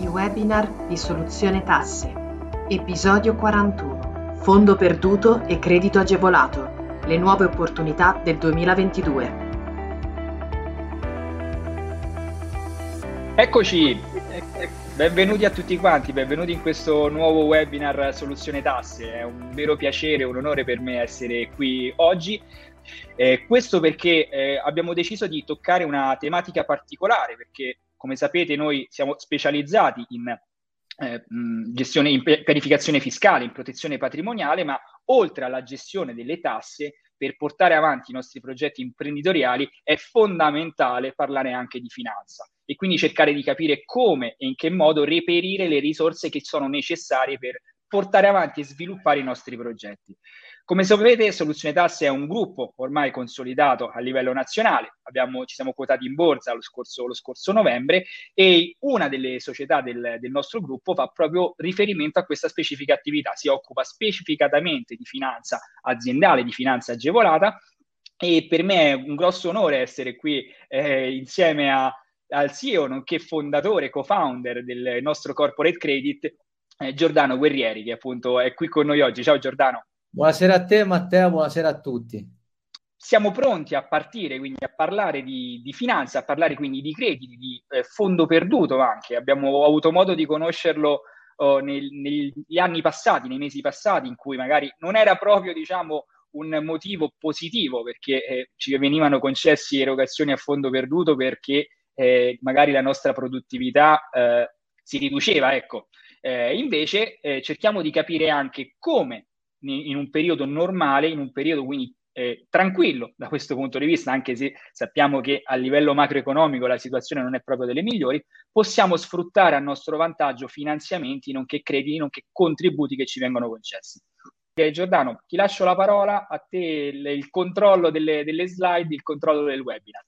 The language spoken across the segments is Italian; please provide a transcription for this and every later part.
I webinar di Soluzione Tasse. Episodio 41. Fondo perduto e credito agevolato. Le nuove opportunità del 2022. Eccoci, benvenuti a tutti quanti, benvenuti in questo nuovo webinar Soluzione Tasse. È un vero piacere, un onore per me essere qui oggi. Eh, questo perché eh, abbiamo deciso di toccare una tematica particolare, perché come sapete noi siamo specializzati in eh, gestione, in pianificazione fiscale, in protezione patrimoniale, ma oltre alla gestione delle tasse, per portare avanti i nostri progetti imprenditoriali è fondamentale parlare anche di finanza e quindi cercare di capire come e in che modo reperire le risorse che sono necessarie per portare avanti e sviluppare i nostri progetti. Come sapete, Soluzione Tasse è un gruppo ormai consolidato a livello nazionale, Abbiamo, ci siamo quotati in borsa lo scorso, lo scorso novembre e una delle società del, del, nostro gruppo fa proprio riferimento a questa specifica attività, si occupa specificatamente di finanza aziendale, di finanza agevolata e per me è un grosso onore essere qui eh, insieme a, al CEO, nonché fondatore, co-founder del nostro corporate credit, eh, Giordano Guerrieri, che appunto è qui con noi oggi. Ciao Giordano. Buonasera a te Matteo, buonasera a tutti. Siamo pronti a partire quindi a parlare di, di finanza, a parlare quindi di crediti, di eh, fondo perduto anche. Abbiamo avuto modo di conoscerlo oh, nel, negli anni passati, nei mesi passati, in cui magari non era proprio, diciamo, un motivo positivo perché eh, ci venivano concessi erogazioni a fondo perduto perché eh, magari la nostra produttività eh, si riduceva, ecco. Eh, invece eh, cerchiamo di capire anche come in un periodo normale, in un periodo quindi eh, tranquillo da questo punto di vista, anche se sappiamo che a livello macroeconomico la situazione non è proprio delle migliori, possiamo sfruttare a nostro vantaggio finanziamenti, nonché crediti, nonché contributi che ci vengono concessi. Okay, Giordano, ti lascio la parola, a te il, il controllo delle, delle slide, il controllo del webinar.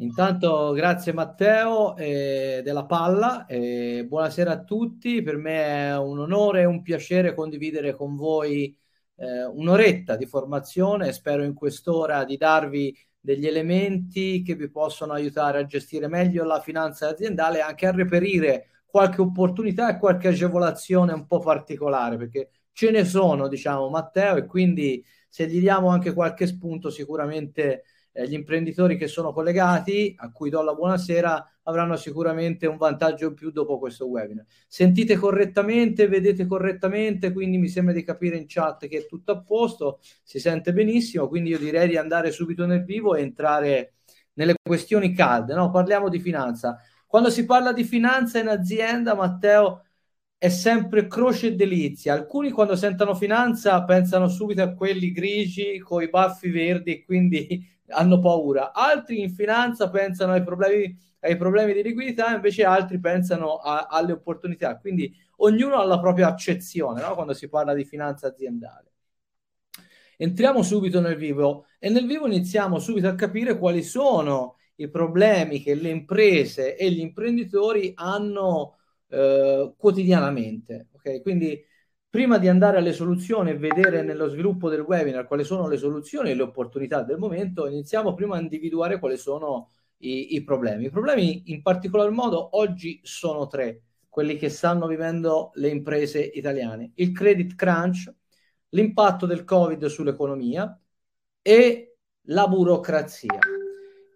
Intanto grazie Matteo eh, della palla, eh, buonasera a tutti, per me è un onore e un piacere condividere con voi eh, un'oretta di formazione, spero in quest'ora di darvi degli elementi che vi possono aiutare a gestire meglio la finanza aziendale e anche a reperire qualche opportunità e qualche agevolazione un po' particolare, perché ce ne sono, diciamo, Matteo, e quindi se gli diamo anche qualche spunto sicuramente eh, gli imprenditori che sono collegati, a cui do la buonasera, avranno sicuramente un vantaggio in più dopo questo webinar. Sentite correttamente, vedete correttamente, quindi mi sembra di capire in chat che è tutto a posto, si sente benissimo, quindi io direi di andare subito nel vivo e entrare nelle questioni calde. No? Parliamo di finanza. Quando si parla di finanza in azienda, Matteo, è sempre croce e delizia. Alcuni quando sentono finanza pensano subito a quelli grigi con i baffi verdi e quindi hanno paura, altri in finanza pensano ai problemi, ai problemi di liquidità, invece altri pensano a, alle opportunità. Quindi ognuno ha la propria accezione no? quando si parla di finanza aziendale. Entriamo subito nel vivo e nel vivo iniziamo subito a capire quali sono i problemi che le imprese e gli imprenditori hanno eh, quotidianamente. Okay? Quindi Prima di andare alle soluzioni e vedere nello sviluppo del webinar quali sono le soluzioni e le opportunità del momento, iniziamo prima a individuare quali sono i, i problemi. I problemi in particolar modo oggi sono tre, quelli che stanno vivendo le imprese italiane. Il credit crunch, l'impatto del Covid sull'economia e la burocrazia.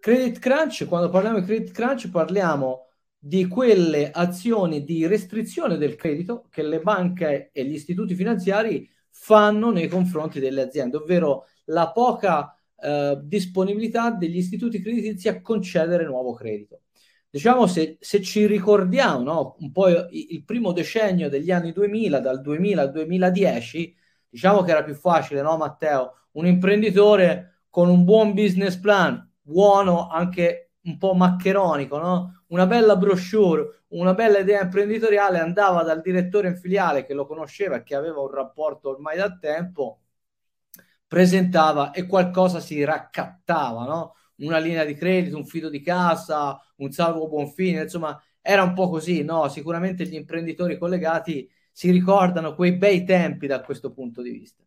Credit crunch, quando parliamo di credit crunch parliamo di quelle azioni di restrizione del credito che le banche e gli istituti finanziari fanno nei confronti delle aziende, ovvero la poca eh, disponibilità degli istituti creditizi a concedere nuovo credito. Diciamo, se, se ci ricordiamo no, un po' il primo decennio degli anni 2000, dal 2000 al 2010, diciamo che era più facile, no Matteo? Un imprenditore con un buon business plan, buono, anche un po' maccheronico, no? una bella brochure, una bella idea imprenditoriale, andava dal direttore in filiale che lo conosceva e che aveva un rapporto ormai da tempo, presentava e qualcosa si raccattava, no? Una linea di credito, un fido di casa, un salvo buon fine, insomma, era un po' così, no? Sicuramente gli imprenditori collegati si ricordano quei bei tempi da questo punto di vista.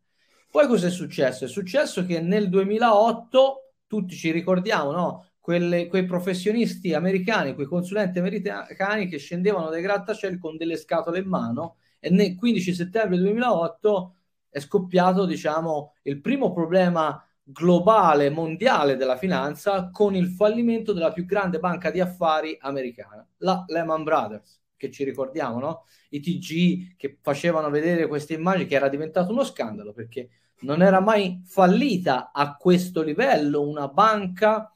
Poi cosa è successo? È successo che nel 2008 tutti ci ricordiamo, no? Quelle, quei professionisti americani, quei consulenti americani che scendevano dai grattacieli con delle scatole in mano e nel 15 settembre 2008 è scoppiato, diciamo, il primo problema globale, mondiale della finanza con il fallimento della più grande banca di affari americana, la Lehman Brothers, che ci ricordiamo, no? I TG che facevano vedere queste immagini che era diventato uno scandalo perché non era mai fallita a questo livello una banca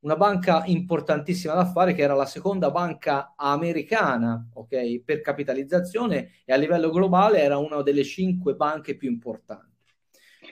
una banca importantissima da fare che era la seconda banca americana ok, per capitalizzazione e a livello globale era una delle cinque banche più importanti.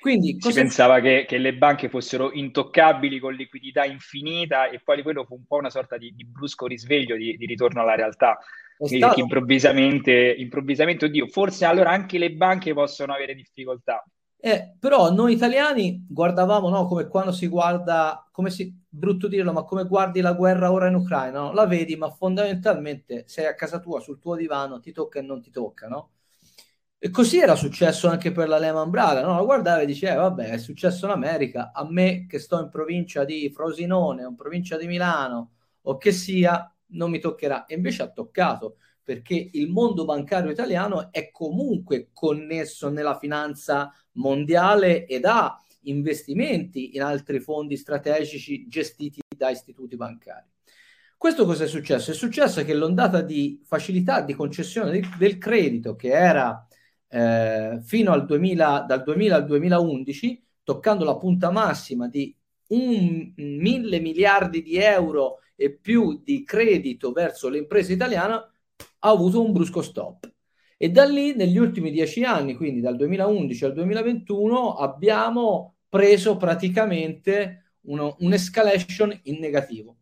Quindi, si pensava che, che, le banche fossero intoccabili con liquidità infinita e poi quello fu un po' una sorta di, di brusco risveglio di, di, ritorno alla realtà. Stato... improvvisamente, improvvisamente, oddio, forse allora anche le banche possono avere difficoltà. Eh, però noi italiani guardavamo, no, come quando si guarda, come si, brutto dirlo, ma come guardi la guerra ora in Ucraina, no? La vedi, ma fondamentalmente sei a casa tua, sul tuo divano, ti tocca e non ti tocca, no? E così era successo anche per la Lehman Brothers, no? La guardavi e dicevi, eh, vabbè, è successo in America, a me che sto in provincia di Frosinone, in provincia di Milano, o che sia, non mi toccherà. E invece ha toccato, perché il mondo bancario italiano è comunque connesso nella finanza mondiale ed ha investimenti in altri fondi strategici gestiti da istituti bancari. Questo cosa è successo? È successo che l'ondata di facilità di concessione di, del credito che era eh, fino al 2000, dal 2000 al 2011, toccando la punta massima di un mille miliardi di euro e più di credito verso le imprese italiane, ha avuto un brusco stop. E da lì, negli ultimi dieci anni, quindi dal 2011 al 2021, abbiamo preso praticamente uno, un'escalation in negativo.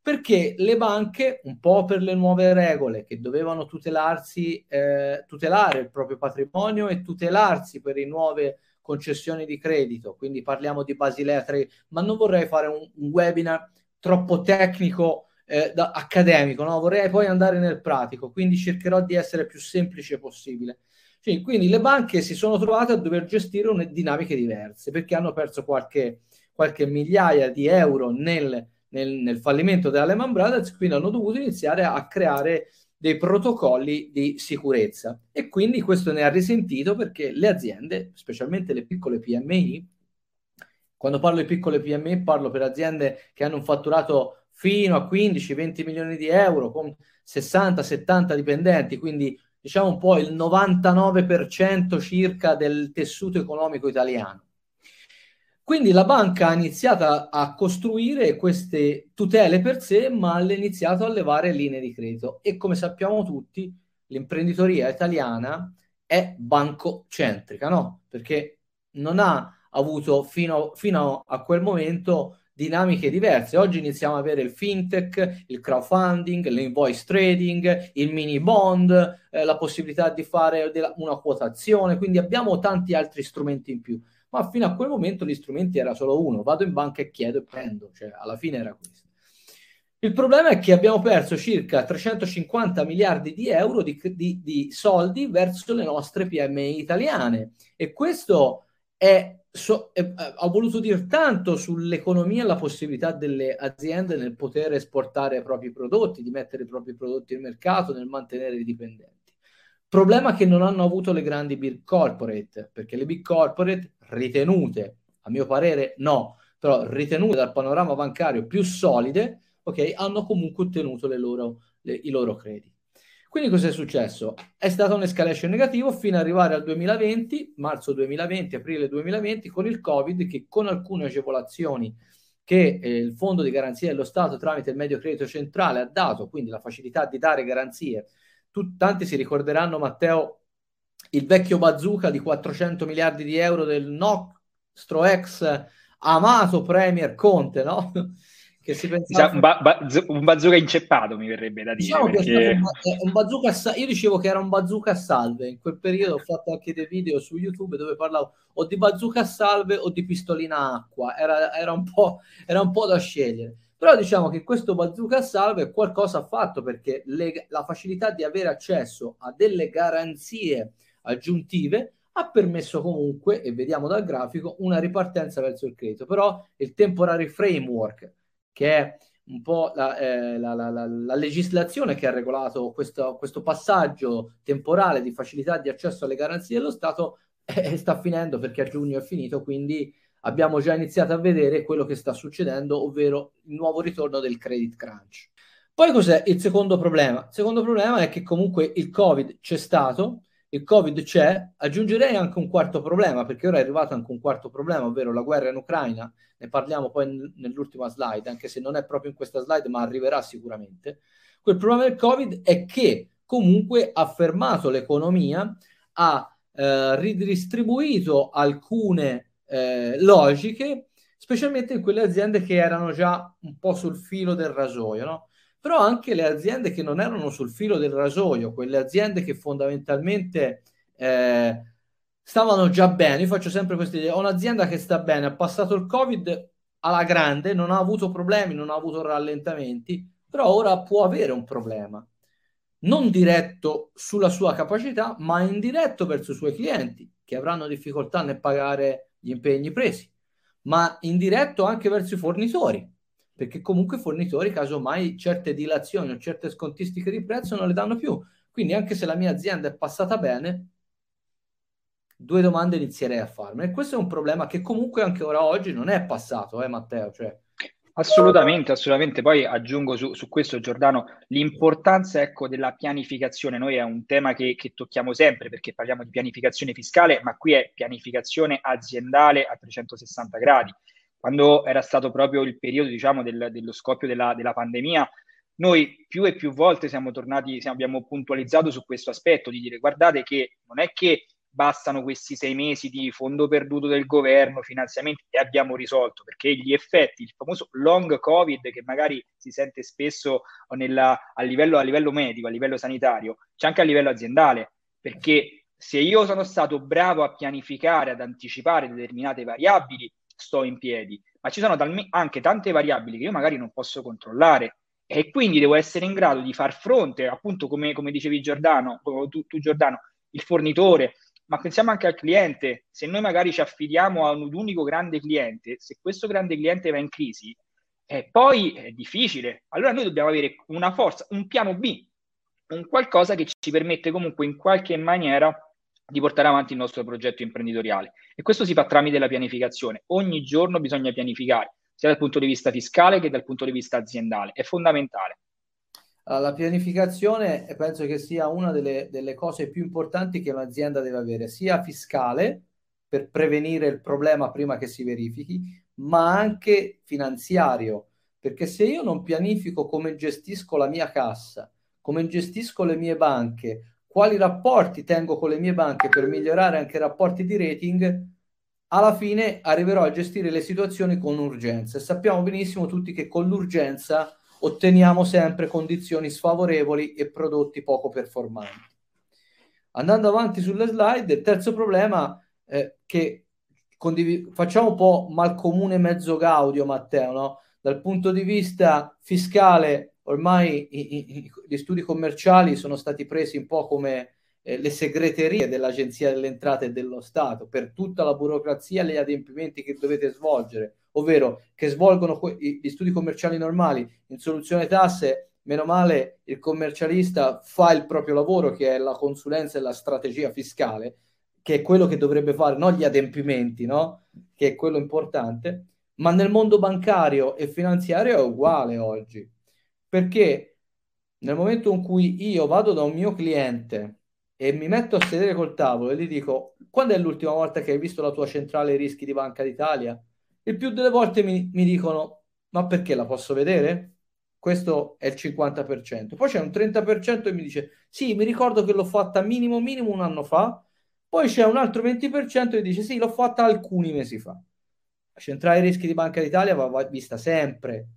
Perché le banche, un po' per le nuove regole che dovevano tutelarsi, eh, tutelare il proprio patrimonio e tutelarsi per le nuove concessioni di credito, quindi parliamo di Basilea 3, ma non vorrei fare un, un webinar troppo tecnico eh, da, accademico, no? vorrei poi andare nel pratico, quindi cercherò di essere più semplice possibile. Cioè, quindi le banche si sono trovate a dover gestire une dinamiche diverse perché hanno perso qualche, qualche migliaia di euro nel, nel, nel fallimento della Lehman Brothers, quindi hanno dovuto iniziare a creare dei protocolli di sicurezza e quindi questo ne ha risentito perché le aziende, specialmente le piccole PMI, quando parlo di piccole PMI parlo per aziende che hanno un fatturato fino a 15-20 milioni di euro con 60-70 dipendenti, quindi diciamo un po' il 99% circa del tessuto economico italiano. Quindi la banca ha iniziato a costruire queste tutele per sé, ma ha iniziato a levare linee di credito e come sappiamo tutti l'imprenditoria italiana è bancocentrica, no? Perché non ha avuto fino, fino a quel momento dinamiche diverse. Oggi iniziamo ad avere il fintech, il crowdfunding, l'invoice trading, il mini bond, eh, la possibilità di fare una quotazione, quindi abbiamo tanti altri strumenti in più. Ma fino a quel momento gli strumenti era solo uno, vado in banca e chiedo e prendo, cioè alla fine era questo. Il problema è che abbiamo perso circa 350 miliardi di euro di, di, di soldi verso le nostre PMI italiane e questo è so, eh, ho voluto dire tanto sull'economia e la possibilità delle aziende nel poter esportare i propri prodotti, di mettere i propri prodotti nel mercato, nel mantenere i dipendenti. Problema che non hanno avuto le grandi big corporate, perché le big corporate ritenute, a mio parere no, però ritenute dal panorama bancario più solide, ok, hanno comunque ottenuto le loro, le, i loro crediti. Quindi cosa è successo? È stata un'escalation negativo fino ad arrivare al 2020, marzo 2020, aprile 2020, con il Covid che con alcune agevolazioni che eh, il Fondo di Garanzia dello Stato tramite il Medio Credito Centrale ha dato, quindi la facilità di dare garanzie. Tu, tanti si ricorderanno, Matteo, il vecchio bazooka di 400 miliardi di euro del nostro ex amato Premier Conte, no? Che si pensava... un, ba- ba- un, bazooka inceppato mi verrebbe da dire. Diciamo perché... un, un bazooka sa- io dicevo che era un bazooka a salve, in quel periodo ho fatto anche dei video su YouTube dove parlavo o di bazooka a salve o di pistolina acqua, era, era, un, po', era un po' da scegliere. Però diciamo che questo bazooka a salve qualcosa ha fatto perché le, la facilità di avere accesso a delle garanzie aggiuntive ha permesso comunque, e vediamo dal grafico, una ripartenza verso il credito. Però il temporary framework che è un po' la, eh, la, la, la, legislazione che ha regolato questo, questo, passaggio temporale di facilità di accesso alle garanzie dello Stato eh, sta finendo perché a giugno è finito, quindi abbiamo già iniziato a vedere quello che sta succedendo, ovvero il nuovo ritorno del credit crunch. Poi cos'è il secondo problema? Il secondo problema è che comunque il Covid c'è stato, il Covid c'è, aggiungerei anche un quarto problema, perché ora è arrivato anche un quarto problema, ovvero la guerra in Ucraina, ne parliamo poi nell'ultima slide, anche se non è proprio in questa slide, ma arriverà sicuramente. Quel problema del Covid è che comunque ha fermato l'economia, ha eh, ridistribuito alcune eh, logiche, specialmente in quelle aziende che erano già un po' sul filo del rasoio, no? Però anche le aziende che non erano sul filo del rasoio, quelle aziende che fondamentalmente eh, stavano già bene. Io faccio sempre questa idea: ho un'azienda che sta bene, ha passato il Covid alla grande, non ha avuto problemi, non ha avuto rallentamenti, però ora può avere un problema. Non diretto sulla sua capacità, ma indiretto verso i suoi clienti che avranno difficoltà nel pagare gli impegni presi, ma indiretto anche verso i fornitori perché comunque i fornitori, casomai, certe dilazioni o certe scontistiche di prezzo non le danno più. Quindi anche se la mia azienda è passata bene, due domande inizierei a farmi. E questo è un problema che comunque anche ora oggi non è passato, eh Matteo? Cioè... Assolutamente, assolutamente. Poi aggiungo su, su questo, Giordano, l'importanza ecco, della pianificazione. Noi è un tema che, che, tocchiamo sempre perché parliamo di pianificazione fiscale, ma qui è pianificazione aziendale a 360 gradi quando era stato proprio il periodo, diciamo, del, dello scoppio della, della, pandemia, noi più e più volte siamo tornati, siamo, abbiamo puntualizzato su questo aspetto di dire guardate che non è che bastano questi sei mesi di fondo perduto del governo, finanziamenti e abbiamo risolto, perché gli effetti, il famoso long covid che magari si sente spesso nella, a, livello, a livello medico, a livello sanitario, c'è anche a livello aziendale, perché se io sono stato bravo a pianificare, ad anticipare determinate variabili, sto in piedi, ma ci sono talme- anche tante variabili che io magari non posso controllare e quindi devo essere in grado di far fronte, appunto come, come dicevi Giordano, tu, tu Giordano, il fornitore, ma pensiamo anche al cliente, se noi magari ci affidiamo a un unico grande cliente, se questo grande cliente va in crisi, eh, poi è difficile. Allora noi dobbiamo avere una forza, un piano B, un qualcosa che ci permette comunque in qualche maniera di portare avanti il nostro progetto imprenditoriale. E questo si fa tramite la pianificazione. Ogni giorno bisogna pianificare, sia dal punto di vista fiscale che dal punto di vista aziendale. È fondamentale. La pianificazione penso che sia una delle, delle cose più importanti che un'azienda deve avere, sia fiscale per prevenire il problema prima che si verifichi, ma anche finanziario, perché se io non pianifico come gestisco la mia cassa, come gestisco le mie banche, quali rapporti tengo con le mie banche per migliorare anche i rapporti di rating, alla fine arriverò a gestire le situazioni con urgenza. E sappiamo benissimo tutti che con l'urgenza otteniamo sempre condizioni sfavorevoli e prodotti poco performanti. Andando avanti sulle slide, il terzo problema è che condiv- facciamo un po' malcomune mezzo gaudio, Matteo, no? dal punto di vista fiscale ormai i, i, gli studi commerciali sono stati presi un po' come eh, le segreterie dell'Agenzia delle Entrate e dello Stato per tutta la burocrazia e gli adempimenti che dovete svolgere, ovvero che svolgono que- gli studi commerciali normali in soluzione tasse. Meno male il commercialista fa il proprio lavoro, che è la consulenza e la strategia fiscale, che è quello che dovrebbe fare, non gli adempimenti, no? che è quello importante. Ma nel mondo bancario e finanziario è uguale oggi perché nel momento in cui io vado da un mio cliente e mi metto a sedere col tavolo e gli dico quando è l'ultima volta che hai visto la tua centrale rischi di Banca d'Italia? Il più delle volte mi, mi dicono ma perché la posso vedere? Questo è il 50%. Poi c'è un 30% e mi dice sì, mi ricordo che l'ho fatta minimo minimo un anno fa. Poi c'è un altro 20% che dice sì, l'ho fatta alcuni mesi fa. La centrale rischi di Banca d'Italia va vista sempre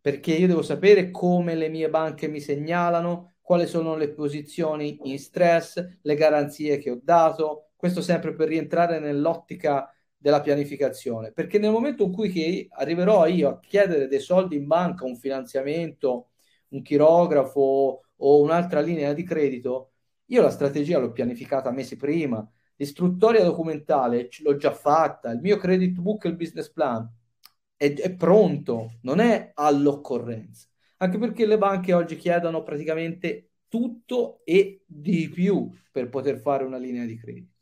perché io devo sapere come le mie banche mi segnalano, quali sono le posizioni in stress, le garanzie che ho dato, questo sempre per rientrare nell'ottica della pianificazione, perché nel momento in cui arriverò io a chiedere dei soldi in banca, un finanziamento, un chirografo o un'altra linea di credito, io la strategia l'ho pianificata mesi prima, l'istruttoria documentale l'ho già fatta, il mio credit book e il business plan è, è pronto, non è all'occorrenza. Anche perché le banche oggi chiedono praticamente tutto e di più per poter fare una linea di credito.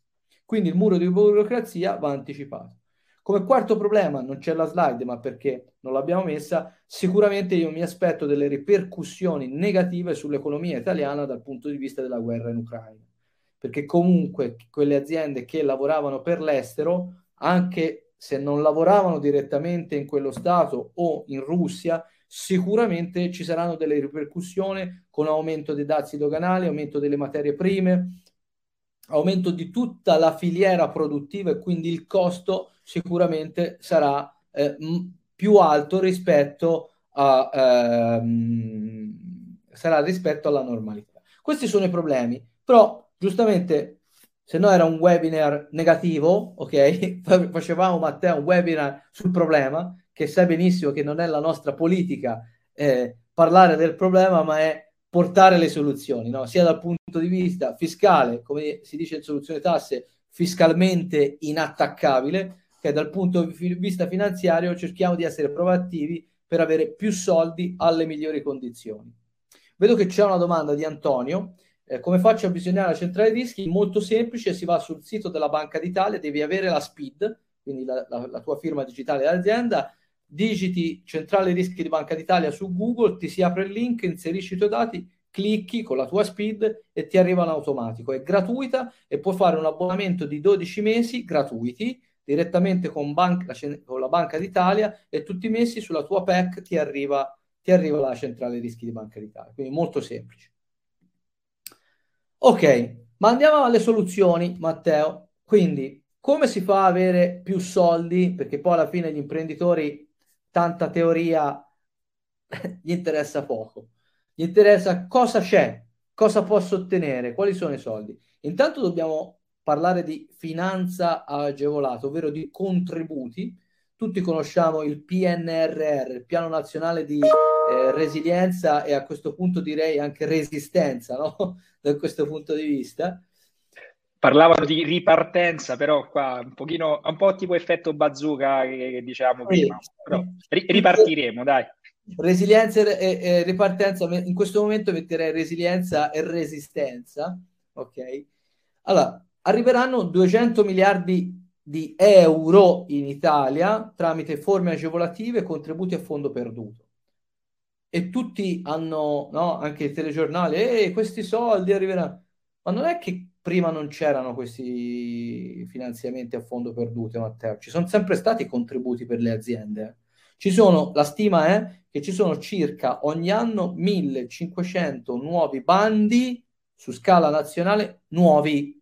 Quindi il muro di burocrazia va anticipato. Come quarto problema, non c'è la slide, ma perché non l'abbiamo messa, sicuramente io mi aspetto delle ripercussioni negative sull'economia italiana dal punto di vista della guerra in Ucraina. Perché comunque quelle aziende che lavoravano per l'estero, anche se non lavoravano direttamente in quello Stato o in Russia, sicuramente ci saranno delle ripercussioni con aumento dei dazi doganali, aumento delle materie prime, aumento di tutta la filiera produttiva e quindi il costo sicuramente sarà eh, più alto rispetto, a, ehm, rispetto alla normalità. Questi sono i problemi, però giustamente se no era un webinar negativo, ok? Facevamo Matteo un webinar sul problema, che sai benissimo che non è la nostra politica eh, parlare del problema, ma è portare le soluzioni, no? sia dal punto di vista fiscale, come si dice in soluzione tasse, fiscalmente inattaccabile, che dal punto di vista finanziario cerchiamo di essere proattivi per avere più soldi alle migliori condizioni. Vedo che c'è una domanda di Antonio. Eh, come faccio a visionare la centrale rischi? Molto semplice, si va sul sito della Banca d'Italia, devi avere la SPID, quindi la, la, la tua firma digitale dell'azienda, digiti centrale rischi di Banca d'Italia su Google, ti si apre il link, inserisci i tuoi dati, clicchi con la tua SPID e ti arriva in automatico. È gratuita e puoi fare un abbonamento di 12 mesi gratuiti direttamente con, banca, con la Banca d'Italia e tutti i mesi sulla tua PEC ti arriva, ti arriva la centrale rischi di Banca d'Italia. Quindi molto semplice. Ok, ma andiamo alle soluzioni, Matteo. Quindi, come si fa ad avere più soldi? Perché poi alla fine gli imprenditori, tanta teoria, gli interessa poco. Gli interessa cosa c'è, cosa posso ottenere, quali sono i soldi. Intanto dobbiamo parlare di finanza agevolata, ovvero di contributi. Tutti conosciamo il PNRR, il Piano Nazionale di eh, Resilienza e a questo punto direi anche resistenza, no? da questo punto di vista. Parlavano di ripartenza, però qua un pochino, un po' tipo effetto bazooka che, che diciamo prima, però ri- ripartiremo, dai. Resilienza e, e, ripartenza, in questo momento metterei resilienza e resistenza, ok? Allora, arriveranno 200 miliardi di euro in Italia tramite forme agevolative, contributi a fondo perduto. E tutti hanno, no, anche il telegiornale, e questi soldi arriveranno. Ma non è che prima non c'erano questi finanziamenti a fondo perduto, Matteo. Ci sono sempre stati contributi per le aziende. Ci sono, la stima è che ci sono circa ogni anno 1500 nuovi bandi su scala nazionale nuovi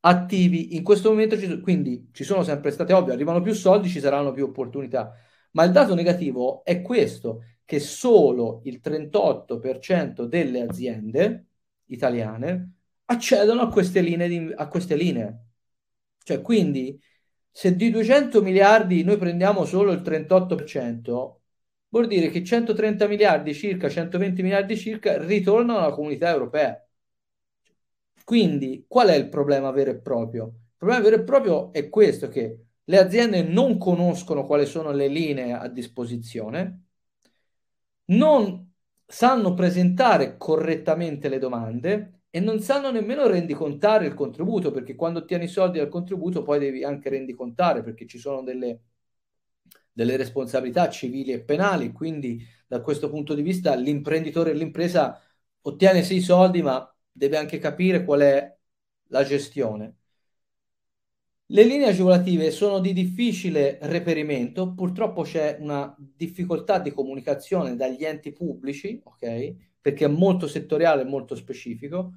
attivi in questo momento, ci, quindi ci sono sempre state ovvie, arrivano più soldi, ci saranno più opportunità. Ma il dato negativo è questo, che solo il 38% delle aziende italiane accedono a queste linee. Di, a queste linee. Cioè, quindi, se di 200 miliardi noi prendiamo solo il 38%, vuol dire che 130 miliardi circa, 120 miliardi circa ritornano alla comunità europea. Quindi, qual è il problema vero e proprio? Il problema vero e proprio è questo, che le aziende non conoscono quali sono le linee a disposizione, non sanno presentare correttamente le domande e non sanno nemmeno rendicontare il contributo, perché quando ottieni soldi dal contributo poi devi anche rendicontare, perché ci sono delle, delle responsabilità civili e penali, quindi da questo punto di vista l'imprenditore e l'impresa ottiene sì i soldi, ma deve anche capire qual è la gestione. Le linee agevolative sono di difficile reperimento, purtroppo c'è una difficoltà di comunicazione dagli enti pubblici, ok? Perché è molto settoriale, molto specifico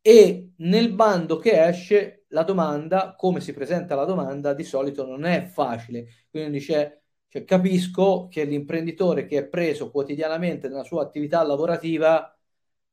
e nel bando che esce la domanda, come si presenta la domanda, di solito non è facile. Quindi c'è, cioè, capisco che l'imprenditore che è preso quotidianamente nella sua attività lavorativa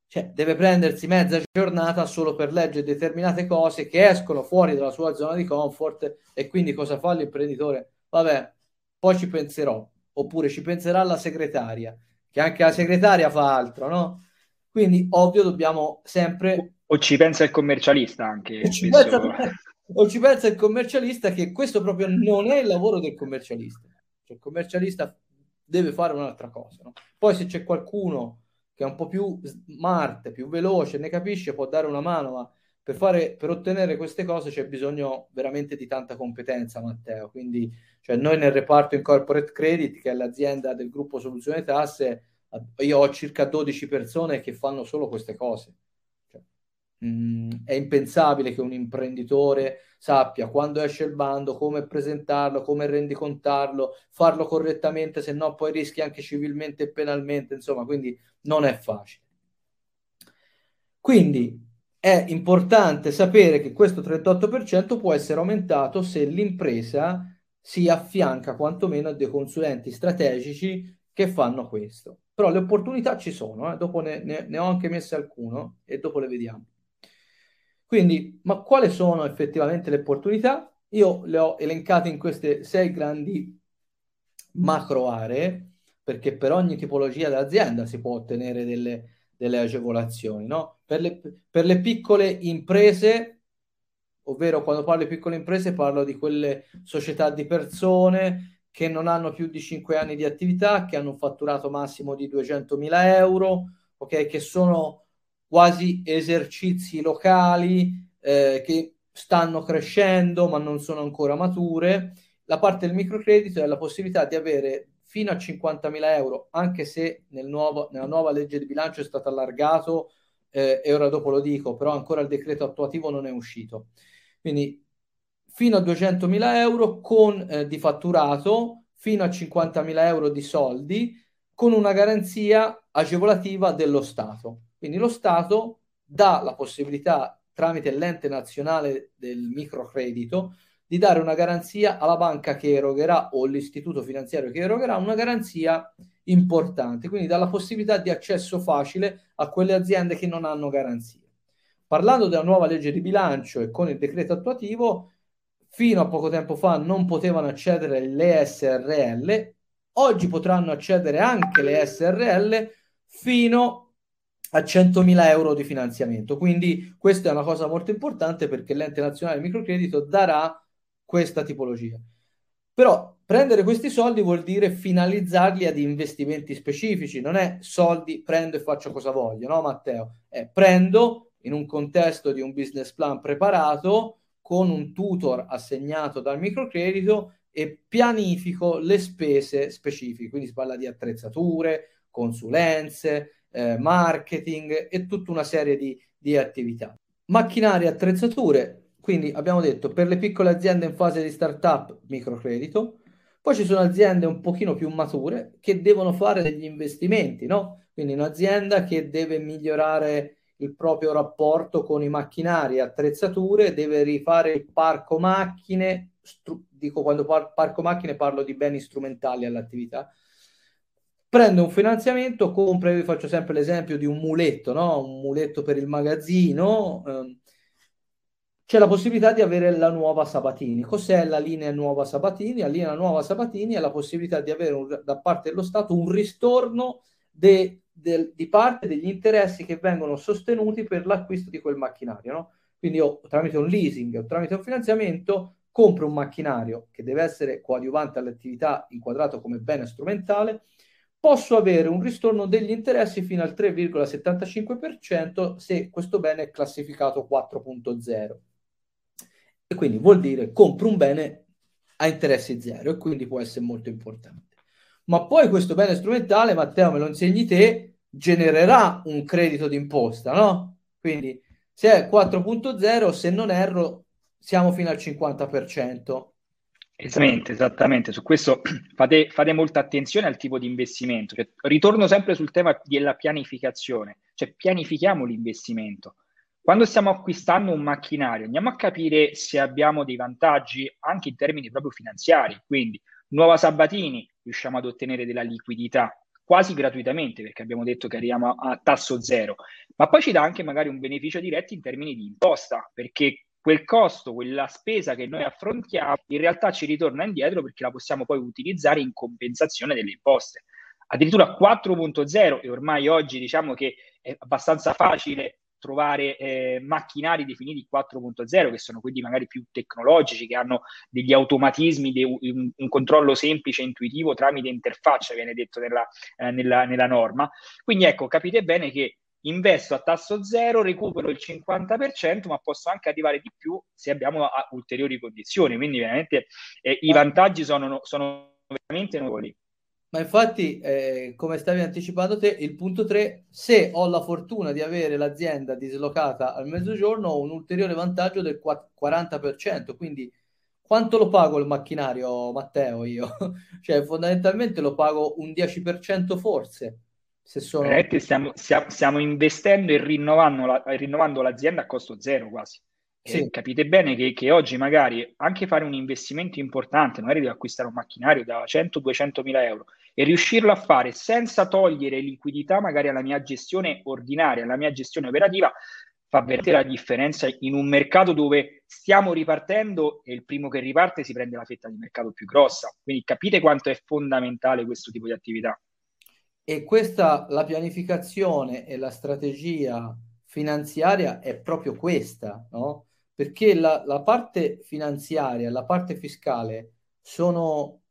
cioè, deve prendersi mezza giornata solo per leggere determinate cose che escono fuori dalla sua zona di comfort e quindi cosa fa l'imprenditore? Vabbè, poi ci penserò, oppure ci penserà la segretaria, che anche la segretaria fa altro, no? Quindi, ovvio, dobbiamo sempre... O ci pensa il commercialista anche. O ci, pensa, o ci pensa il commercialista che questo proprio non è il lavoro del commercialista. Cioè, il commercialista deve fare un'altra cosa. No? Poi se c'è qualcuno che è un po' più smart, più veloce, ne capisce, può dare una mano, ma per, fare, per ottenere queste cose c'è bisogno veramente di tanta competenza, Matteo. Quindi cioè, noi nel reparto in corporate credit, che è l'azienda del gruppo Soluzione Tasse, io ho circa 12 persone che fanno solo queste cose. Mh, mm, è impensabile che un imprenditore sappia quando esce il bando, come presentarlo, come rendicontarlo, farlo correttamente, se no poi rischi anche civilmente e penalmente, insomma, quindi non è facile. Quindi è importante sapere che questo 38% può essere aumentato se l'impresa si affianca quantomeno a dei consulenti strategici che fanno questo. Però le opportunità ci sono, eh? dopo ne, ne, ne ho anche messe alcune e dopo le vediamo. Quindi, ma quali sono effettivamente le opportunità? Io le ho elencate in queste sei grandi macro aree, perché per ogni tipologia d'azienda si può ottenere delle, delle agevolazioni. No? Per, le, per le piccole imprese, ovvero quando parlo di piccole imprese parlo di quelle società di persone che non hanno più di 5 anni di attività, che hanno un fatturato massimo di 200.000 euro, ok, che sono quasi esercizi locali eh, che stanno crescendo ma non sono ancora mature. La parte del microcredito è la possibilità di avere fino a 50.000 euro, anche se nel nuovo, nella nuova legge di bilancio è stato allargato eh, e ora dopo lo dico, però ancora il decreto attuativo non è uscito. Quindi fino a 200.000 euro con, eh, di fatturato, fino a 50.000 euro di soldi, con una garanzia agevolativa dello Stato. Quindi lo Stato dà la possibilità, tramite l'ente nazionale del microcredito, di dare una garanzia alla banca che erogherà o l'istituto finanziario che erogherà una garanzia importante, quindi dà la possibilità di accesso facile a quelle aziende che non hanno garanzie. Parlando della nuova legge di bilancio e con il decreto attuativo, fino a poco tempo fa non potevano accedere le SRL, oggi potranno accedere anche le SRL fino a 100.000 euro di finanziamento. Quindi questa è una cosa molto importante perché l'ente nazionale del microcredito darà questa tipologia. Però prendere questi soldi vuol dire finalizzarli ad investimenti specifici, non è soldi prendo e faccio cosa voglio, no Matteo? È prendo in un contesto di un business plan preparato con un tutor assegnato dal microcredito e pianifico le spese specifiche, quindi si parla di attrezzature, consulenze, eh, marketing e tutta una serie di, di attività. Macchinari e attrezzature, quindi abbiamo detto per le piccole aziende in fase di startup microcredito, poi ci sono aziende un pochino più mature che devono fare degli investimenti, no? Quindi un'azienda che deve migliorare il proprio rapporto con i macchinari e attrezzature, deve rifare il parco macchine, stru- dico quando par- parco macchine parlo di beni strumentali all'attività, prende un finanziamento, compra, io faccio sempre l'esempio di un muletto, no? un muletto per il magazzino, ehm, c'è la possibilità di avere la nuova Sabatini. Cos'è la linea nuova Sabatini? La linea nuova Sabatini è la possibilità di avere un, da parte dello Stato un ristorno de, de, di parte degli interessi che vengono sostenuti per l'acquisto di quel macchinario. No? Quindi io tramite un leasing o tramite un finanziamento compro un macchinario che deve essere coadiuvante all'attività inquadrato come bene strumentale posso avere un ristorno degli interessi fino al 3,75% se questo bene è classificato 4.0. E quindi vuol dire compro un bene a interessi zero e quindi può essere molto importante. Ma poi questo bene strumentale, Matteo, me lo insegni te, genererà un credito d'imposta, no? Quindi se è 4.0, se non erro, siamo fino al 50%. Esattamente, esattamente. Su questo fate, fate, molta attenzione al tipo di investimento. Cioè, ritorno sempre sul tema della pianificazione, cioè pianifichiamo l'investimento. Quando stiamo acquistando un macchinario, andiamo a capire se abbiamo dei vantaggi anche in termini proprio finanziari. Quindi, nuova Sabatini, riusciamo ad ottenere della liquidità quasi gratuitamente, perché abbiamo detto che arriviamo a, a tasso zero, ma poi ci dà anche magari un beneficio diretto in termini di imposta, perché quel costo, quella spesa che noi affrontiamo, in realtà ci ritorna indietro perché la possiamo poi utilizzare in compensazione delle imposte. Addirittura 4.0 e ormai oggi diciamo che è abbastanza facile trovare eh, macchinari definiti 4.0, che sono quelli magari più tecnologici, che hanno degli automatismi, de, un, un, controllo semplice e intuitivo tramite interfaccia, viene detto nella, eh, nella, nella norma. Quindi ecco, capite bene che investo a tasso zero, recupero il 50%, ma posso anche arrivare di più se abbiamo ulteriori condizioni. Quindi veramente eh, i vantaggi sono, sono veramente notevoli. Ma infatti, eh, come stavi anticipando te, il punto 3, se ho la fortuna di avere l'azienda dislocata al mezzogiorno, ho un ulteriore vantaggio del 40%. Quindi quanto lo pago il macchinario, Matteo, io? cioè, fondamentalmente lo pago un 10% forse. Se sono... Stiamo, stiamo, investendo e rinnovando, la, rinnovando l'azienda a costo zero quasi. Sì. capite bene che, che, oggi magari anche fare un investimento importante, magari devo acquistare un macchinario da 100-200 mila euro e riuscirlo a fare senza togliere liquidità magari alla mia gestione ordinaria, alla mia gestione operativa, fa veramente la differenza in un mercato dove stiamo ripartendo e il primo che riparte si prende la fetta di mercato più grossa. Quindi capite quanto è fondamentale questo tipo di attività. E questa, la pianificazione e la strategia finanziaria è proprio questa, no? perché la, la parte finanziaria la parte fiscale sono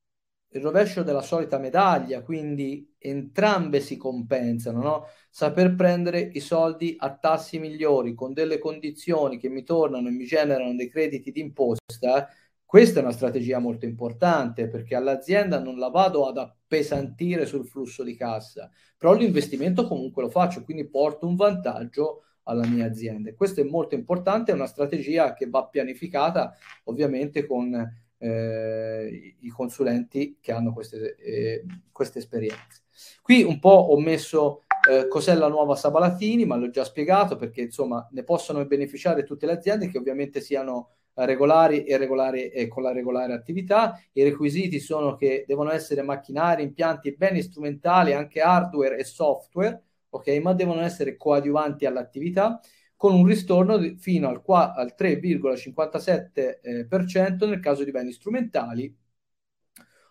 il rovescio della solita medaglia, quindi entrambe si compensano, no? Saper prendere i soldi a tassi migliori, con delle condizioni che mi tornano e mi generano dei crediti d'imposta, questa è una strategia molto importante perché all'azienda non la vado ad appesantire sul flusso di cassa, però l'investimento comunque lo faccio, quindi porto un vantaggio alla mia azienda. questo è molto importante, è una strategia che va pianificata ovviamente con eh, i consulenti che hanno queste, eh, queste, esperienze. Qui un po' ho messo eh, cos'è la nuova Sabalatini, ma l'ho già spiegato perché insomma ne possono beneficiare tutte le aziende che ovviamente siano regolari e regolari e con la regolare attività. I requisiti sono che devono essere macchinari, impianti e beni strumentali, anche hardware e software ok? Ma devono essere coadiuvanti all'attività con un ristorno fino al, qua, al 3,57% eh, nel caso di beni strumentali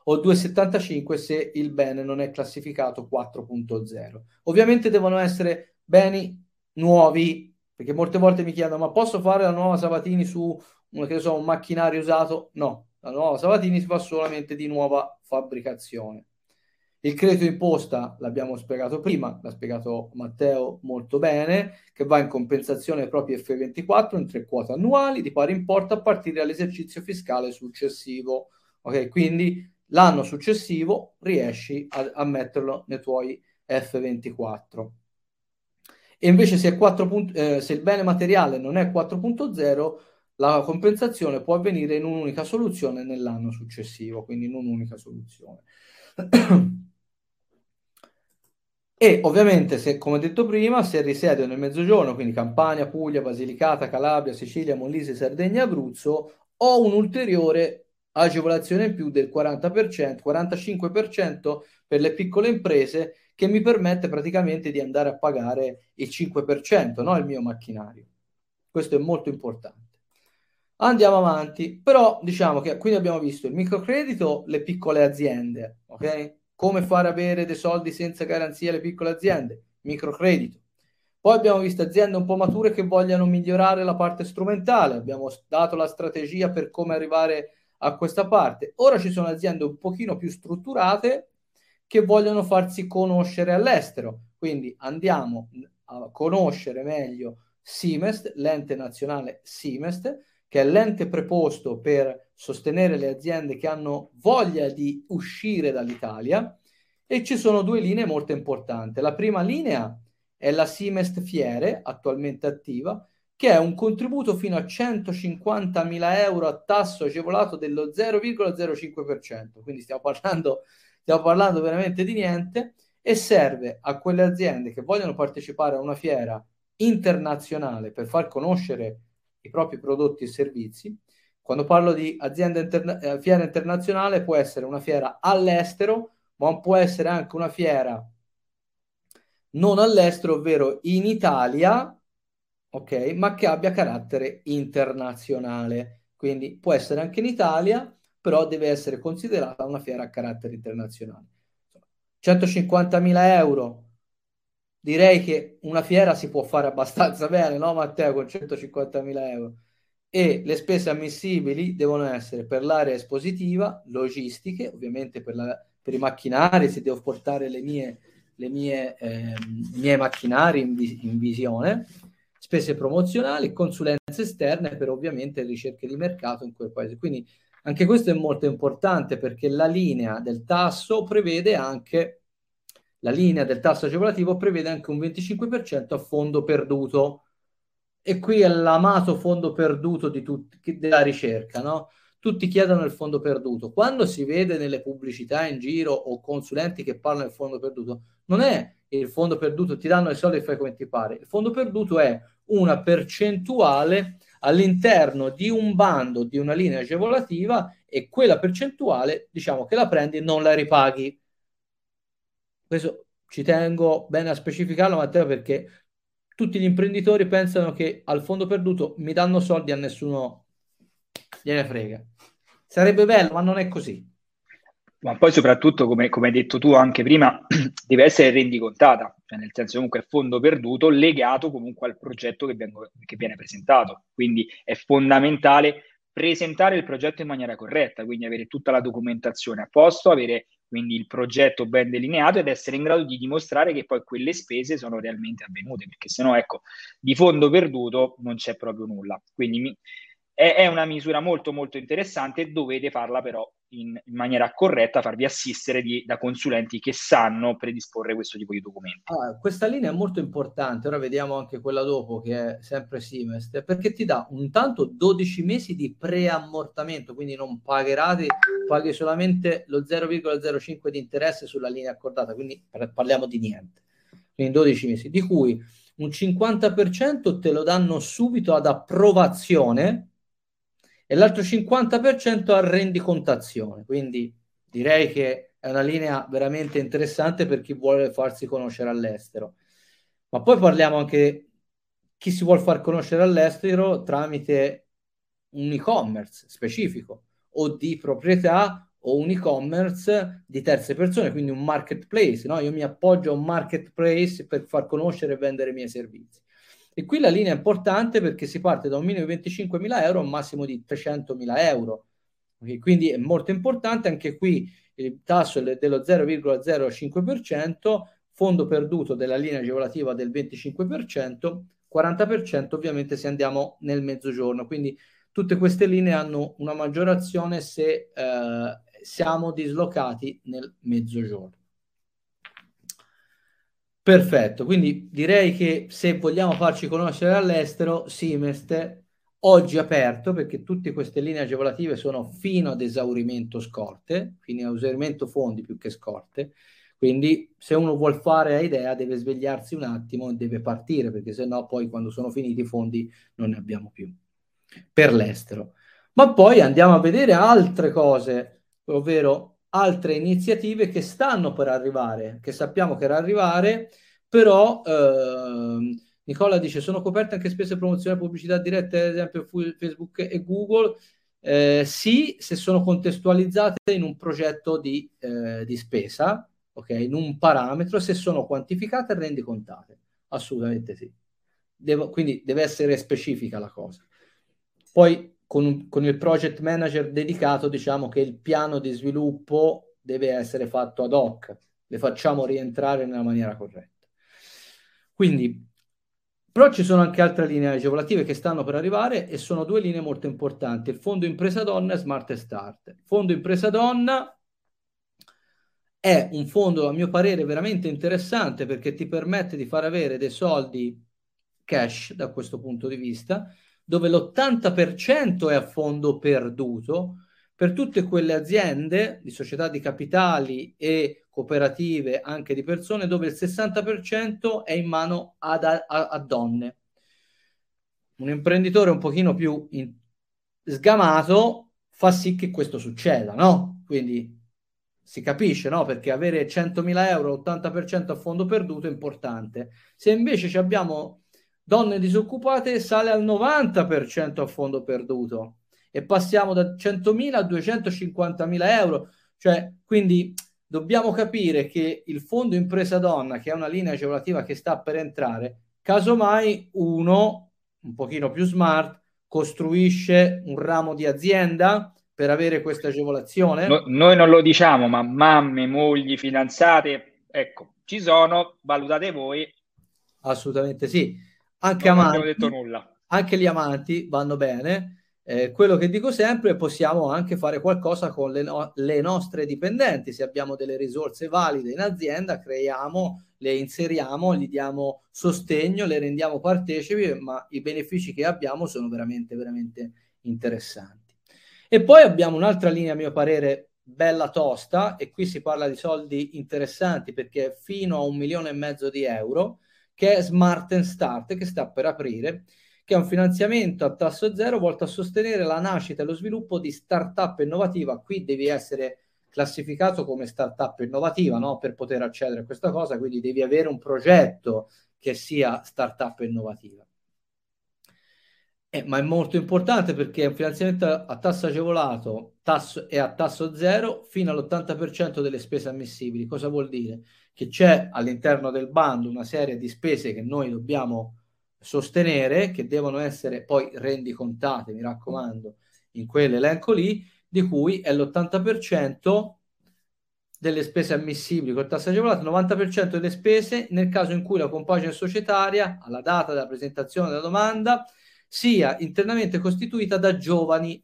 o 2,75 se il bene non è classificato 4.0. Ovviamente devono essere beni nuovi, perché molte volte mi chiedono ma posso fare la nuova Sabatini su un, so, un macchinario usato? No, la nuova Sabatini si fa solamente di nuova fabbricazione. Il credito imposta l'abbiamo spiegato prima, l'ha spiegato Matteo molto bene, che va in compensazione ai propri F24 in tre quote annuali di pari importo a partire dall'esercizio fiscale successivo. Ok, quindi l'anno successivo riesci a, a metterlo nei tuoi F24. E invece se, 4. Eh, se il bene materiale non è 4.0, la compensazione può avvenire in un'unica soluzione nell'anno successivo, quindi in un'unica soluzione. E ovviamente, se, come detto prima, se risiedo nel mezzogiorno, quindi Campania, Puglia, Basilicata, Calabria, Sicilia, Molise, Sardegna, Abruzzo, ho un'ulteriore agevolazione in più del 40%, 45% per le piccole imprese che mi permette praticamente di andare a pagare il 5%, no? il mio macchinario. Questo è molto importante. Andiamo avanti, però diciamo che quindi abbiamo visto il microcredito, le piccole aziende, ok? come fare avere dei soldi senza garanzia alle piccole aziende, microcredito. Poi abbiamo visto aziende un po' mature che vogliono migliorare la parte strumentale, abbiamo dato la strategia per come arrivare a questa parte. Ora ci sono aziende un pochino più strutturate che vogliono farsi conoscere all'estero, quindi andiamo a conoscere meglio Simest, l'ente nazionale Simest, che è l'ente preposto per sostenere le aziende che hanno voglia di uscire dall'Italia e ci sono due linee molto importanti. La prima linea è la Simest Fiere, attualmente attiva, che è un contributo fino a 150.000 euro a tasso agevolato dello 0,05%, quindi stiamo parlando, stiamo parlando veramente di niente, e serve a quelle aziende che vogliono partecipare a una fiera internazionale per far conoscere i propri prodotti e servizi. Quando parlo di azienda interna- eh, fiera internazionale può essere una fiera all'estero, ma può essere anche una fiera non all'estero, ovvero in Italia, ok, ma che abbia carattere internazionale. Quindi può essere anche in Italia, però deve essere considerata una fiera a carattere internazionale. 150.000 euro direi che una fiera si può fare abbastanza bene, no Matteo, con 150.000 euro. E le spese ammissibili devono essere per l'area espositiva, logistiche, ovviamente per, la, per i macchinari, se devo portare le mie, le mie, eh, miei macchinari in, in visione, spese promozionali, consulenze esterne per ovviamente ricerche di mercato in quel paese. Quindi anche questo è molto importante perché la linea del tasso prevede anche la linea del tasso agevolativo prevede anche un 25% a fondo perduto. E qui è l'amato fondo perduto tutti, della ricerca, no? Tutti chiedono il fondo perduto. Quando si vede nelle pubblicità in giro o consulenti che parlano del fondo perduto, non è il fondo perduto, ti danno i soldi e fai come ti pare. Il fondo perduto è una percentuale all'interno di un bando, di una linea agevolativa e quella percentuale, diciamo che la prendi e non la ripaghi questo ci tengo bene a specificarlo, Matteo, perché tutti gli imprenditori pensano che al fondo perduto mi danno soldi a nessuno gliene frega. Sarebbe bello, ma non è così. Ma poi soprattutto, come, come hai detto tu anche prima, deve essere rendicontata, cioè nel senso comunque è fondo perduto legato comunque al progetto che, vengo, che viene presentato. Quindi è fondamentale presentare il progetto in maniera corretta, quindi avere tutta la documentazione a posto, avere quindi il progetto ben delineato ed essere in grado di dimostrare che poi quelle spese sono realmente avvenute, perché se no, ecco, di fondo perduto non c'è proprio nulla. Quindi mi, è, è, una misura molto molto interessante, dovete farla però in, in maniera corretta, farvi assistere di, da consulenti che sanno predisporre questo tipo di documenti. Ah, questa linea è molto importante, ora vediamo anche quella dopo che è sempre Simest, perché ti dà un tanto 12 mesi di preammortamento, quindi non pagherai, paghi solamente lo 0,05 di interesse sulla linea accordata, quindi parliamo di niente, quindi 12 mesi, di cui un 50% te lo danno subito ad approvazione e l'altro 50% a rendicontazione. Quindi direi che è una linea veramente interessante per chi vuole farsi conoscere all'estero. Ma poi parliamo anche chi si vuole far conoscere all'estero tramite un e-commerce specifico o di proprietà o un e-commerce di terze persone, quindi un marketplace. No? Io mi appoggio a un marketplace per far conoscere e vendere i miei servizi. E qui la linea è importante perché si parte da un minimo di 25.000 euro a un massimo di 300.000 euro. Okay? Quindi è molto importante anche qui il tasso è dello 0,05%, fondo perduto della linea agevolativa del 25%, 40% ovviamente se andiamo nel mezzogiorno. Quindi tutte queste linee hanno una maggiorazione se eh, siamo dislocati nel mezzogiorno. Perfetto, quindi direi che se vogliamo farci conoscere all'estero, Simest oggi aperto perché tutte queste linee agevolative sono fino ad esaurimento scorte, fino ad esaurimento fondi più che scorte. Quindi se uno vuol fare idea deve svegliarsi un attimo e deve partire perché se no poi quando sono finiti i fondi non ne abbiamo più per l'estero. Ma poi andiamo a vedere altre cose, ovvero altre iniziative che stanno per arrivare, che sappiamo che era arrivare, però eh, Nicola dice sono coperte anche spese promozione pubblicità dirette, ad esempio Facebook e Google. Eh, sì, se sono contestualizzate in un progetto di, eh, di spesa, ok, in un parametro, se sono quantificate e rendicontate. Assolutamente sì. Devo, quindi deve essere specifica la cosa. Poi con, con, il project manager dedicato diciamo che il piano di sviluppo deve essere fatto ad hoc, le facciamo rientrare nella maniera corretta. Quindi, però ci sono anche altre linee agevolative che stanno per arrivare e sono due linee molto importanti, il Fondo Impresa Donna e Smart Start. Il Fondo Impresa Donna è un fondo, a mio parere, veramente interessante perché ti permette di far avere dei soldi cash da questo punto di vista, dove l'80% è a fondo perduto per tutte quelle aziende di società di capitali e cooperative anche di persone dove il 60% è in mano ad, a, a, donne. Un imprenditore un pochino più in, sgamato fa sì che questo succeda, no? Quindi si capisce, no? Perché avere 100.000 euro, 80% a fondo perduto è importante. Se invece abbiamo donne disoccupate sale al 90% a fondo perduto e passiamo da 100.000 a 250.000 euro, cioè quindi dobbiamo capire che il fondo impresa donna, che è una linea agevolativa che sta per entrare, casomai uno, un pochino più smart, costruisce un ramo di azienda per avere questa agevolazione? No, noi non lo diciamo, ma mamme, mogli, fidanzate, ecco, ci sono, valutate voi. Assolutamente sì. Anche non amanti, detto nulla. Anche gli amanti vanno bene. Eh, quello che dico sempre è possiamo anche fare qualcosa con le, no- le, nostre dipendenti. Se abbiamo delle risorse valide in azienda, creiamo, le inseriamo, gli diamo sostegno, le rendiamo partecipi, ma i benefici che abbiamo sono veramente, veramente interessanti. E poi abbiamo un'altra linea, a mio parere, bella tosta, e qui si parla di soldi interessanti perché fino a un milione e mezzo di euro, che è Smart and Start, che sta per aprire, che è un finanziamento a tasso zero volto a sostenere la nascita e lo sviluppo di startup innovativa. Qui devi essere classificato come startup innovativa no? per poter accedere a questa cosa, quindi devi avere un progetto che sia startup innovativa. Eh, ma è molto importante perché è un finanziamento a tasso agevolato tasso, e a tasso zero fino all'80% delle spese ammissibili. Cosa vuol dire? Che c'è all'interno del bando una serie di spese che noi dobbiamo sostenere, che devono essere poi rendicontate, mi raccomando, in quell'elenco lì, di cui è l'80% delle spese ammissibili col tasso agevolato, 90% delle spese nel caso in cui la compagine societaria, alla data della presentazione della domanda, sia internamente costituita da giovani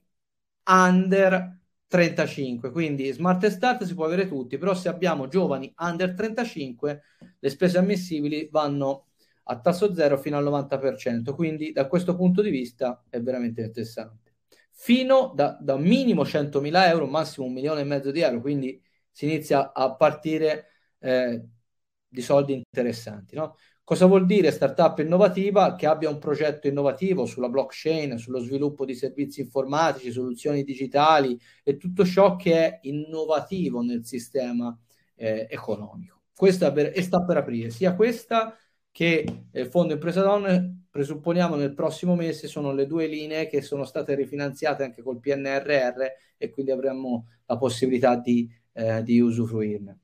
under 35. Quindi Smart Start si può avere tutti, però se abbiamo giovani under 35, le spese ammissibili vanno a tasso zero fino al 90%. Quindi da questo punto di vista è veramente interessante. Fino da, da minimo 100.000 euro, massimo un milione e mezzo di euro, quindi si inizia a partire eh, di soldi interessanti. No? Cosa vuol dire startup innovativa? Che abbia un progetto innovativo sulla blockchain, sullo sviluppo di servizi informatici, soluzioni digitali e tutto ciò che è innovativo nel sistema eh, economico. Questa per, e sta per aprire sia questa che il Fondo Impresa Donne, presupponiamo nel prossimo mese, sono le due linee che sono state rifinanziate anche col PNRR e quindi avremo la possibilità di, eh, di usufruirne.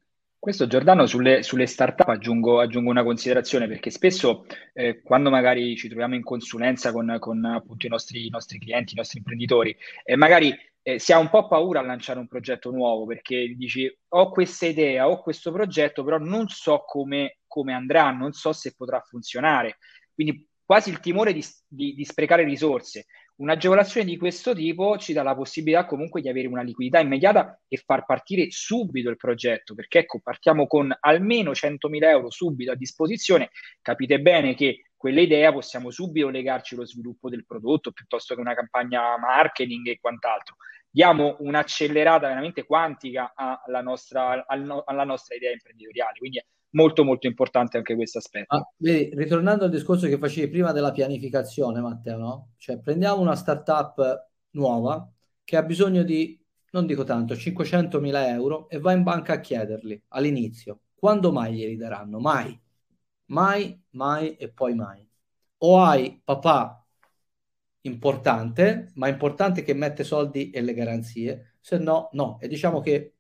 Questo Giordano sulle, sulle start-up aggiungo, aggiungo, una considerazione perché spesso eh, quando magari ci troviamo in consulenza con, con appunto i nostri, i nostri, clienti, i nostri imprenditori, eh, magari eh, si ha un po' paura a lanciare un progetto nuovo perché dici ho questa idea, ho questo progetto, però non so come, come andrà, non so se potrà funzionare. Quindi quasi il timore di, di, di sprecare risorse. Un'agevolazione di questo tipo ci dà la possibilità comunque di avere una liquidità immediata e far partire subito il progetto, perché ecco, partiamo con almeno 100.000 euro subito a disposizione, capite bene che quell'idea possiamo subito legarci allo sviluppo del prodotto piuttosto che una campagna marketing e quant'altro. Diamo un'accelerata veramente quantica alla nostra, alla nostra idea imprenditoriale, quindi molto molto importante anche questo aspetto. Ah, ritornando al discorso che facevi prima della pianificazione, Matteo, no? Cioè prendiamo una startup nuova che ha bisogno di, non dico tanto, 500.000 euro e va in banca a chiederli all'inizio. Quando mai glieli daranno? Mai. Mai, mai e poi mai. O hai papà importante, ma importante che mette soldi e le garanzie, se no, no. E diciamo che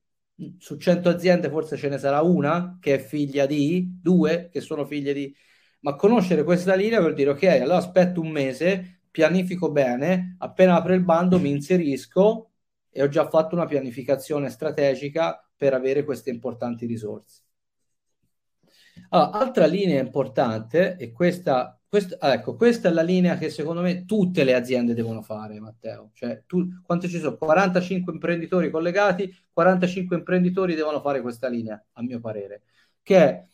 su 100 aziende forse ce ne sarà una che è figlia di, due che sono figlie di... Ma conoscere questa linea vuol dire, ok, allora aspetto un mese, pianifico bene, appena apre il bando mi inserisco e ho già fatto una pianificazione strategica per avere queste importanti risorse. Allora, altra linea importante, e questa questo, ecco, questa è la linea che secondo me tutte le aziende devono fare, Matteo. Cioè, tu, quanti ci sono? 45 imprenditori collegati, 45 imprenditori devono fare questa linea, a mio parere, che è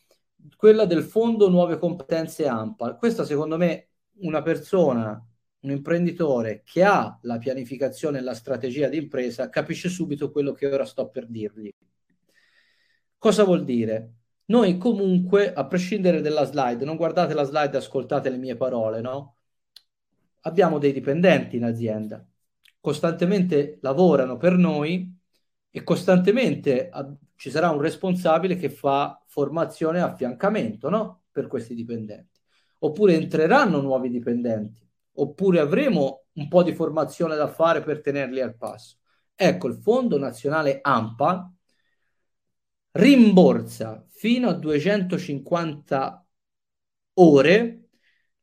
quella del Fondo Nuove Competenze AMPA. Questa, secondo me, una persona, un imprenditore che ha la pianificazione e la strategia di impresa, capisce subito quello che ora sto per dirgli. Cosa vuol dire? Noi comunque, a prescindere dalla slide, non guardate la slide, ascoltate le mie parole, no? Abbiamo dei dipendenti in azienda, costantemente lavorano per noi e costantemente a, ci sarà un responsabile che fa formazione e affiancamento, no? Per questi dipendenti. Oppure entreranno nuovi dipendenti, oppure avremo un po' di formazione da fare per tenerli al passo. Ecco, il Fondo Nazionale AMPA rimborsa fino a 250 ore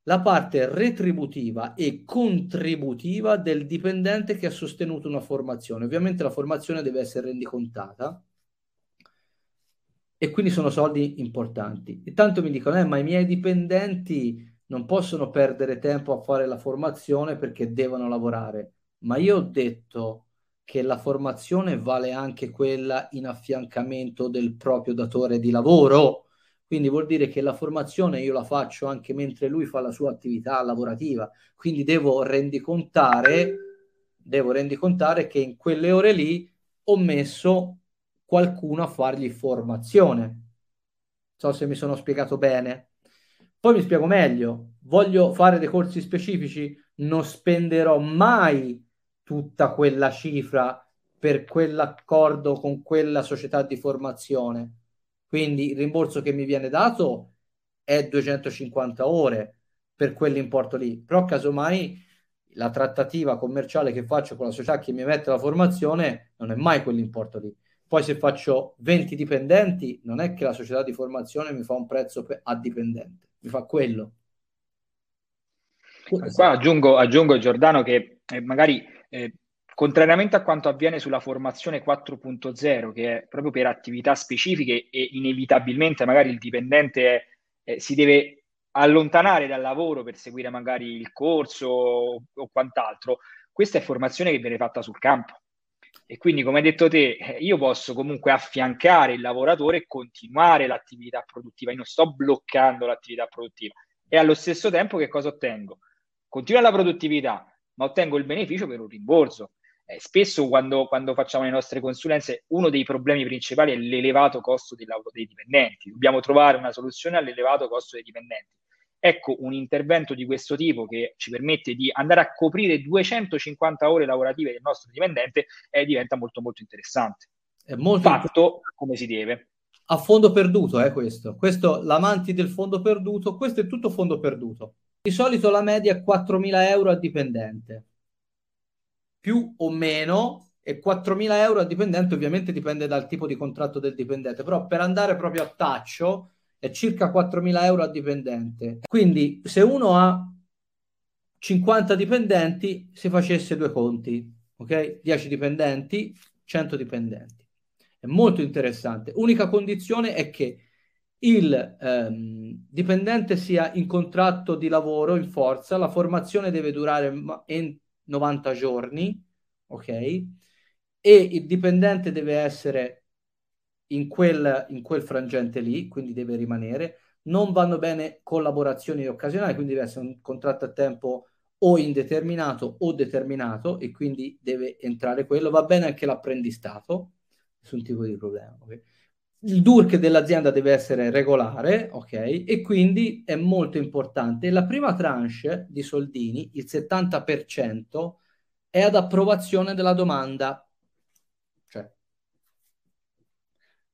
la parte retributiva e contributiva del dipendente che ha sostenuto una formazione. Ovviamente la formazione deve essere rendicontata e quindi sono soldi importanti. E tanto mi dicono, eh, ma i miei dipendenti non possono perdere tempo a fare la formazione perché devono lavorare. Ma io ho detto che la formazione vale anche quella in affiancamento del proprio datore di lavoro. Quindi vuol dire che la formazione io la faccio anche mentre lui fa la sua attività lavorativa. Quindi devo rendicontare, devo rendicontare che in quelle ore lì ho messo qualcuno a fargli formazione. Non so se mi sono spiegato bene. Poi mi spiego meglio. Voglio fare dei corsi specifici, non spenderò mai tutta quella cifra per quell'accordo con quella società di formazione. Quindi il rimborso che mi viene dato è 250 ore per quell'importo lì. Però casomai la trattativa commerciale che faccio con la società che mi mette la formazione non è mai quell'importo lì. Poi se faccio 20 dipendenti, non è che la società di formazione mi fa un prezzo a dipendente, mi fa quello. Qua aggiungo, aggiungo Giordano che eh, magari eh, contrariamente a quanto avviene sulla formazione 4.0, che è proprio per attività specifiche e inevitabilmente magari il dipendente eh, si deve allontanare dal lavoro per seguire magari il corso o, o quant'altro, questa è formazione che viene fatta sul campo e quindi, come hai detto te, eh, io posso comunque affiancare il lavoratore e continuare l'attività produttiva. Io non sto bloccando l'attività produttiva. E allo stesso tempo, che cosa ottengo? Continua la produttività, ma ottengo il beneficio per un rimborso. Eh, spesso, quando, quando, facciamo le nostre consulenze, uno dei problemi principali è l'elevato costo dei, dei dipendenti. Dobbiamo trovare una soluzione all'elevato costo dei dipendenti. Ecco, un intervento di questo tipo che ci permette di andare a coprire 250 ore lavorative del nostro dipendente eh, diventa molto molto interessante. È molto fatto come si deve. A fondo perduto, eh, questo. Questo, l'amanti del fondo perduto, questo è tutto fondo perduto. Di solito la media è 4.000 euro a dipendente, più o meno, e 4.000 euro a dipendente ovviamente dipende dal tipo di contratto del dipendente, però per andare proprio a taccio è circa 4.000 euro a dipendente. Quindi se uno ha 50 dipendenti, si facesse due conti, ok? 10 dipendenti, 100 dipendenti. È molto interessante. Unica condizione è che il ehm, dipendente sia in contratto di lavoro in forza, la formazione deve durare in 90 giorni, ok? E il dipendente deve essere in quel, in quel frangente lì, quindi deve rimanere. Non vanno bene collaborazioni occasionali, quindi deve essere un contratto a tempo o indeterminato o determinato e quindi deve entrare quello. Va bene anche l'apprendistato, nessun tipo di problema. Okay? Il DURC dell'azienda deve essere regolare, ok? E quindi è molto importante. La prima tranche di soldini, il 70%, è ad approvazione della domanda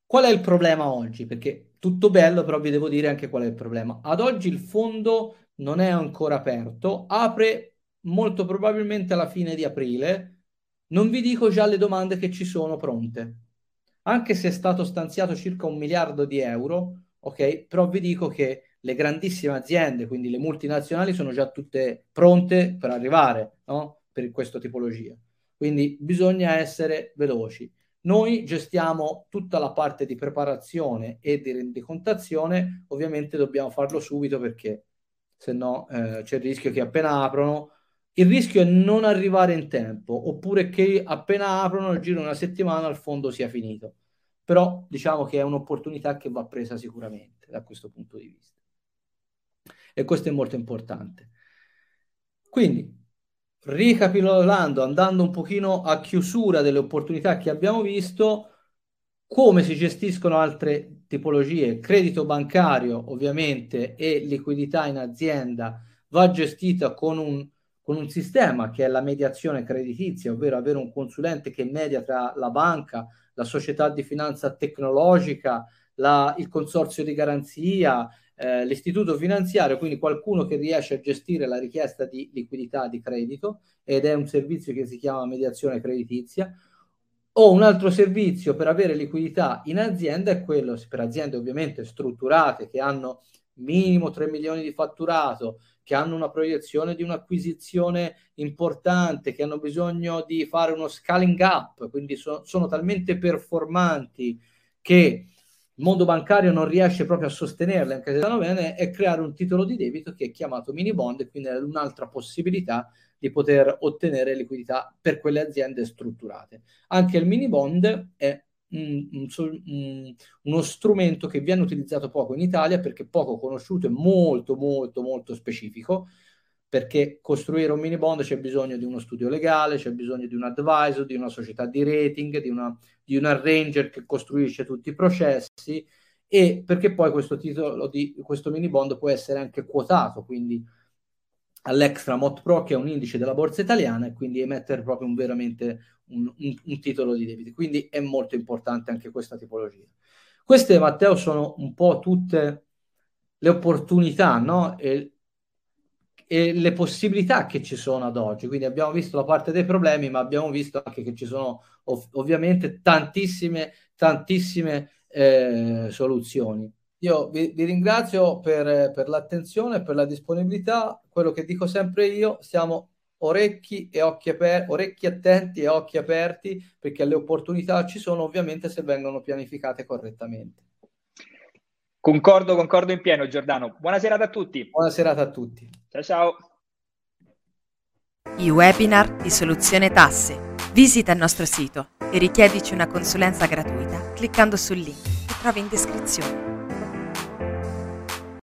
Qual è il problema oggi? Perché tutto bello, però vi devo dire anche qual è il problema. Ad oggi il fondo non è ancora aperto, apre molto probabilmente alla fine di aprile. Non vi dico già le domande che ci sono pronte, anche se è stato stanziato circa un miliardo di euro, ok? Però vi dico che le grandissime aziende, quindi le multinazionali, sono già tutte pronte per arrivare, no? Per questa tipologia. Quindi bisogna essere veloci. Noi gestiamo tutta la parte di preparazione e di rendicontazione, ovviamente dobbiamo farlo subito perché se no eh, c'è il rischio che appena aprono, il rischio è non arrivare in tempo oppure che appena aprono nel giro di una settimana il fondo sia finito. Però diciamo che è un'opportunità che va presa sicuramente da questo punto di vista. E questo è molto importante. Quindi ricapitolando, andando un pochino a chiusura delle opportunità che abbiamo visto, come si gestiscono altre tipologie, credito bancario ovviamente e liquidità in azienda va gestita con un, con un sistema che è la mediazione creditizia, ovvero avere un consulente che media tra la banca, la società di finanza tecnologica, la, il consorzio di garanzia, eh, l'istituto finanziario, quindi qualcuno che riesce a gestire la richiesta di liquidità di credito ed è un servizio che si chiama mediazione creditizia. O un altro servizio per avere liquidità in azienda è quello, per aziende ovviamente strutturate che hanno minimo 3 milioni di fatturato, che hanno una proiezione di un'acquisizione importante, che hanno bisogno di fare uno scaling up, quindi so, sono talmente performanti che il mondo bancario non riesce proprio a sostenerle anche se vanno bene, è creare un titolo di debito che è chiamato mini bond e quindi è un'altra possibilità di poter ottenere liquidità per quelle aziende strutturate. Anche il mini bond è un, un, uno strumento che viene utilizzato poco in Italia perché poco conosciuto e molto molto molto specifico perché costruire un mini bond c'è bisogno di uno studio legale, c'è bisogno di un advisor, di una società di rating, di, una, di un arranger che costruisce tutti i processi e perché poi questo titolo di questo mini bond può essere anche quotato, quindi all'Extra Mot Pro che è un indice della borsa italiana e quindi emettere proprio un, veramente un, un, un titolo di debito. Quindi è molto importante anche questa tipologia. Queste, Matteo, sono un po' tutte le opportunità, no? E e le possibilità che ci sono ad oggi. Quindi abbiamo visto la parte dei problemi, ma abbiamo visto anche che ci sono ov- ovviamente tantissime, tantissime eh, soluzioni. Io vi, vi ringrazio per, per, l'attenzione, per la disponibilità. Quello che dico sempre io, siamo orecchi, e occhi, aper- orecchi attenti e occhi aperti perché le opportunità ci sono ovviamente se vengono pianificate correttamente. Concordo, concordo in pieno Giordano. Buona serata a tutti. Buona serata a tutti. Ciao ciao. I webinar di Soluzione Tasse. Visita il nostro sito e richiedici una consulenza gratuita cliccando sul link che trovi in descrizione.